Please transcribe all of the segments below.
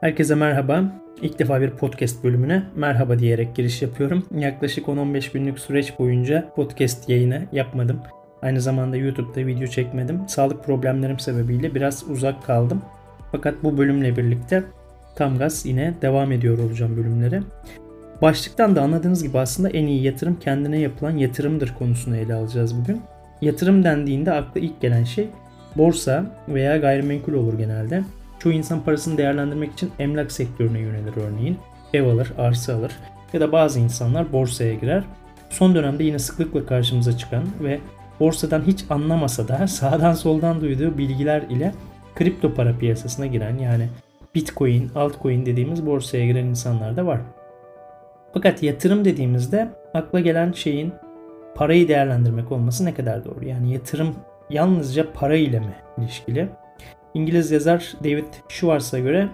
Herkese merhaba. İlk defa bir podcast bölümüne merhaba diyerek giriş yapıyorum. Yaklaşık 10-15 günlük süreç boyunca podcast yayını yapmadım. Aynı zamanda YouTube'da video çekmedim. Sağlık problemlerim sebebiyle biraz uzak kaldım. Fakat bu bölümle birlikte tam gaz yine devam ediyor olacağım bölümleri. Başlıktan da anladığınız gibi aslında en iyi yatırım kendine yapılan yatırımdır konusunu ele alacağız bugün. Yatırım dendiğinde akla ilk gelen şey borsa veya gayrimenkul olur genelde. Çoğu insan parasını değerlendirmek için emlak sektörüne yönelir örneğin. Ev alır, arsa alır ya da bazı insanlar borsaya girer. Son dönemde yine sıklıkla karşımıza çıkan ve borsadan hiç anlamasa da sağdan soldan duyduğu bilgiler ile kripto para piyasasına giren yani Bitcoin, altcoin dediğimiz borsaya giren insanlar da var. Fakat yatırım dediğimizde akla gelen şeyin parayı değerlendirmek olması ne kadar doğru? Yani yatırım yalnızca para ile mi ilişkili? İngiliz yazar David Schwartz'a göre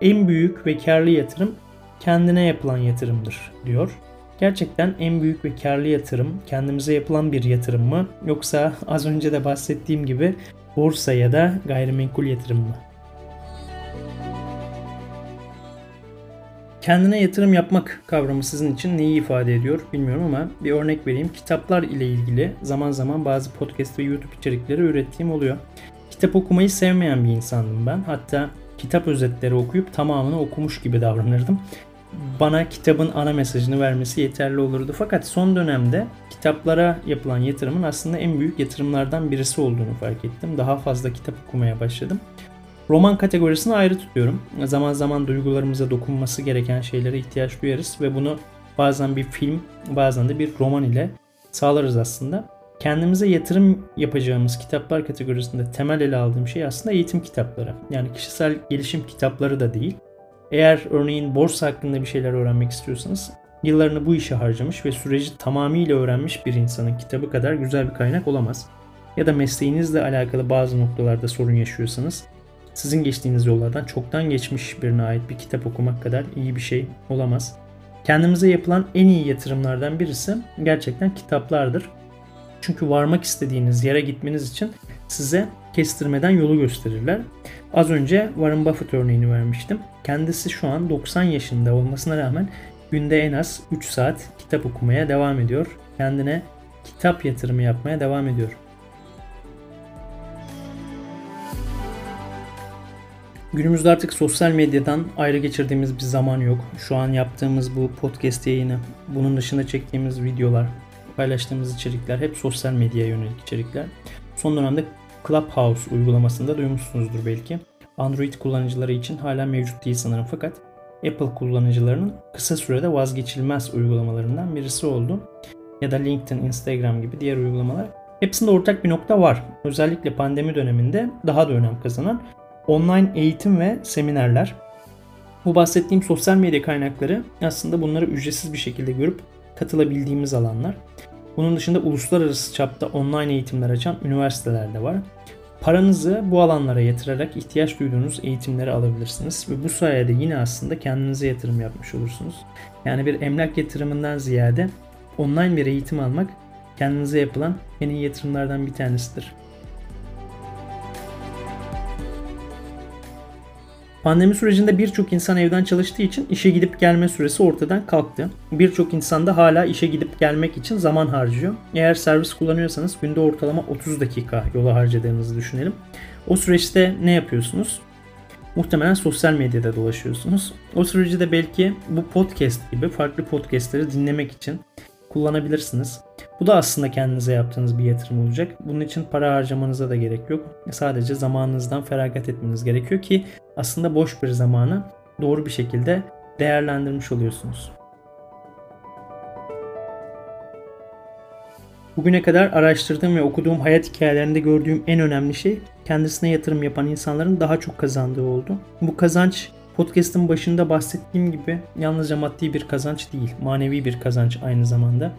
en büyük ve karlı yatırım kendine yapılan yatırımdır diyor. Gerçekten en büyük ve karlı yatırım kendimize yapılan bir yatırım mı yoksa az önce de bahsettiğim gibi borsa ya da gayrimenkul yatırım mı? Kendine yatırım yapmak kavramı sizin için neyi ifade ediyor bilmiyorum ama bir örnek vereyim. Kitaplar ile ilgili zaman zaman bazı podcast ve YouTube içerikleri ürettiğim oluyor. Kitap okumayı sevmeyen bir insandım ben. Hatta kitap özetleri okuyup tamamını okumuş gibi davranırdım. Bana kitabın ana mesajını vermesi yeterli olurdu. Fakat son dönemde kitaplara yapılan yatırımın aslında en büyük yatırımlardan birisi olduğunu fark ettim. Daha fazla kitap okumaya başladım. Roman kategorisini ayrı tutuyorum. Zaman zaman duygularımıza dokunması gereken şeylere ihtiyaç duyarız ve bunu bazen bir film, bazen de bir roman ile sağlarız aslında. Kendimize yatırım yapacağımız kitaplar kategorisinde temel ele aldığım şey aslında eğitim kitapları. Yani kişisel gelişim kitapları da değil. Eğer örneğin borsa hakkında bir şeyler öğrenmek istiyorsanız yıllarını bu işe harcamış ve süreci tamamıyla öğrenmiş bir insanın kitabı kadar güzel bir kaynak olamaz. Ya da mesleğinizle alakalı bazı noktalarda sorun yaşıyorsanız sizin geçtiğiniz yollardan çoktan geçmiş birine ait bir kitap okumak kadar iyi bir şey olamaz. Kendimize yapılan en iyi yatırımlardan birisi gerçekten kitaplardır. Çünkü varmak istediğiniz yere gitmeniz için size kestirmeden yolu gösterirler. Az önce Warren Buffett örneğini vermiştim. Kendisi şu an 90 yaşında olmasına rağmen günde en az 3 saat kitap okumaya devam ediyor. Kendine kitap yatırımı yapmaya devam ediyor. Günümüzde artık sosyal medyadan ayrı geçirdiğimiz bir zaman yok. Şu an yaptığımız bu podcast yayını, bunun dışında çektiğimiz videolar, paylaştığımız içerikler hep sosyal medyaya yönelik içerikler. Son dönemde Clubhouse uygulamasında duymuşsunuzdur belki. Android kullanıcıları için hala mevcut değil sanırım fakat Apple kullanıcılarının kısa sürede vazgeçilmez uygulamalarından birisi oldu. Ya da LinkedIn, Instagram gibi diğer uygulamalar. Hepsinde ortak bir nokta var. Özellikle pandemi döneminde daha da önem kazanan online eğitim ve seminerler. Bu bahsettiğim sosyal medya kaynakları aslında bunları ücretsiz bir şekilde görüp katılabildiğimiz alanlar. Bunun dışında uluslararası çapta online eğitimler açan üniversiteler de var. Paranızı bu alanlara yatırarak ihtiyaç duyduğunuz eğitimleri alabilirsiniz ve bu sayede yine aslında kendinize yatırım yapmış olursunuz. Yani bir emlak yatırımından ziyade online bir eğitim almak kendinize yapılan en iyi yatırımlardan bir tanesidir. Pandemi sürecinde birçok insan evden çalıştığı için işe gidip gelme süresi ortadan kalktı. Birçok insan da hala işe gidip gelmek için zaman harcıyor. Eğer servis kullanıyorsanız günde ortalama 30 dakika yola harcadığınızı düşünelim. O süreçte ne yapıyorsunuz? Muhtemelen sosyal medyada dolaşıyorsunuz. O süreci de belki bu podcast gibi farklı podcastleri dinlemek için kullanabilirsiniz. Bu da aslında kendinize yaptığınız bir yatırım olacak. Bunun için para harcamanıza da gerek yok. Sadece zamanınızdan feragat etmeniz gerekiyor ki aslında boş bir zamanı doğru bir şekilde değerlendirmiş oluyorsunuz. Bugüne kadar araştırdığım ve okuduğum hayat hikayelerinde gördüğüm en önemli şey kendisine yatırım yapan insanların daha çok kazandığı oldu. Bu kazanç podcast'ın başında bahsettiğim gibi yalnızca maddi bir kazanç değil, manevi bir kazanç aynı zamanda.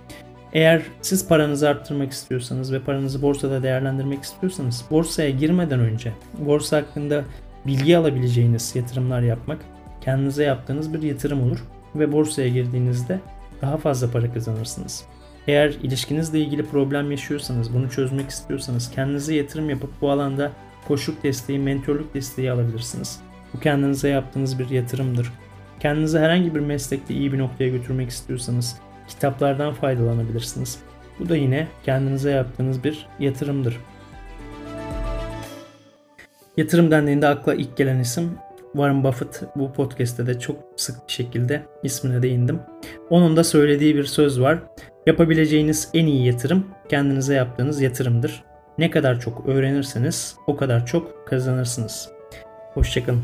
Eğer siz paranızı arttırmak istiyorsanız ve paranızı borsada değerlendirmek istiyorsanız borsaya girmeden önce borsa hakkında bilgi alabileceğiniz yatırımlar yapmak kendinize yaptığınız bir yatırım olur ve borsaya girdiğinizde daha fazla para kazanırsınız. Eğer ilişkinizle ilgili problem yaşıyorsanız, bunu çözmek istiyorsanız kendinize yatırım yapıp bu alanda koşuk desteği, mentorluk desteği alabilirsiniz. Bu kendinize yaptığınız bir yatırımdır. Kendinizi herhangi bir meslekte iyi bir noktaya götürmek istiyorsanız kitaplardan faydalanabilirsiniz. Bu da yine kendinize yaptığınız bir yatırımdır. Yatırım dendiğinde akla ilk gelen isim Warren Buffett. Bu podcast'te de çok sık bir şekilde ismine değindim. Onun da söylediği bir söz var. Yapabileceğiniz en iyi yatırım kendinize yaptığınız yatırımdır. Ne kadar çok öğrenirseniz o kadar çok kazanırsınız. Hoşçakalın.